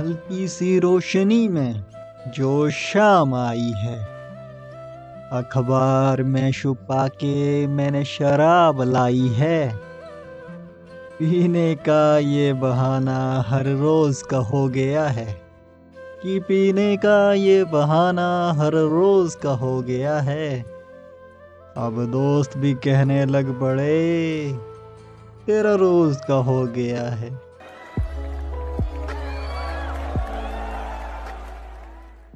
हल्की सी रोशनी में जो शाम आई है। अखबार में छुपा के मैंने शराब लाई है। पीने का ये बहाना हर रोज का हो गया है। कि पीने का ये बहाना हर रोज का हो गया है। अब दोस्त भी कहने लग पड़े, तेरा रोज का हो गया है।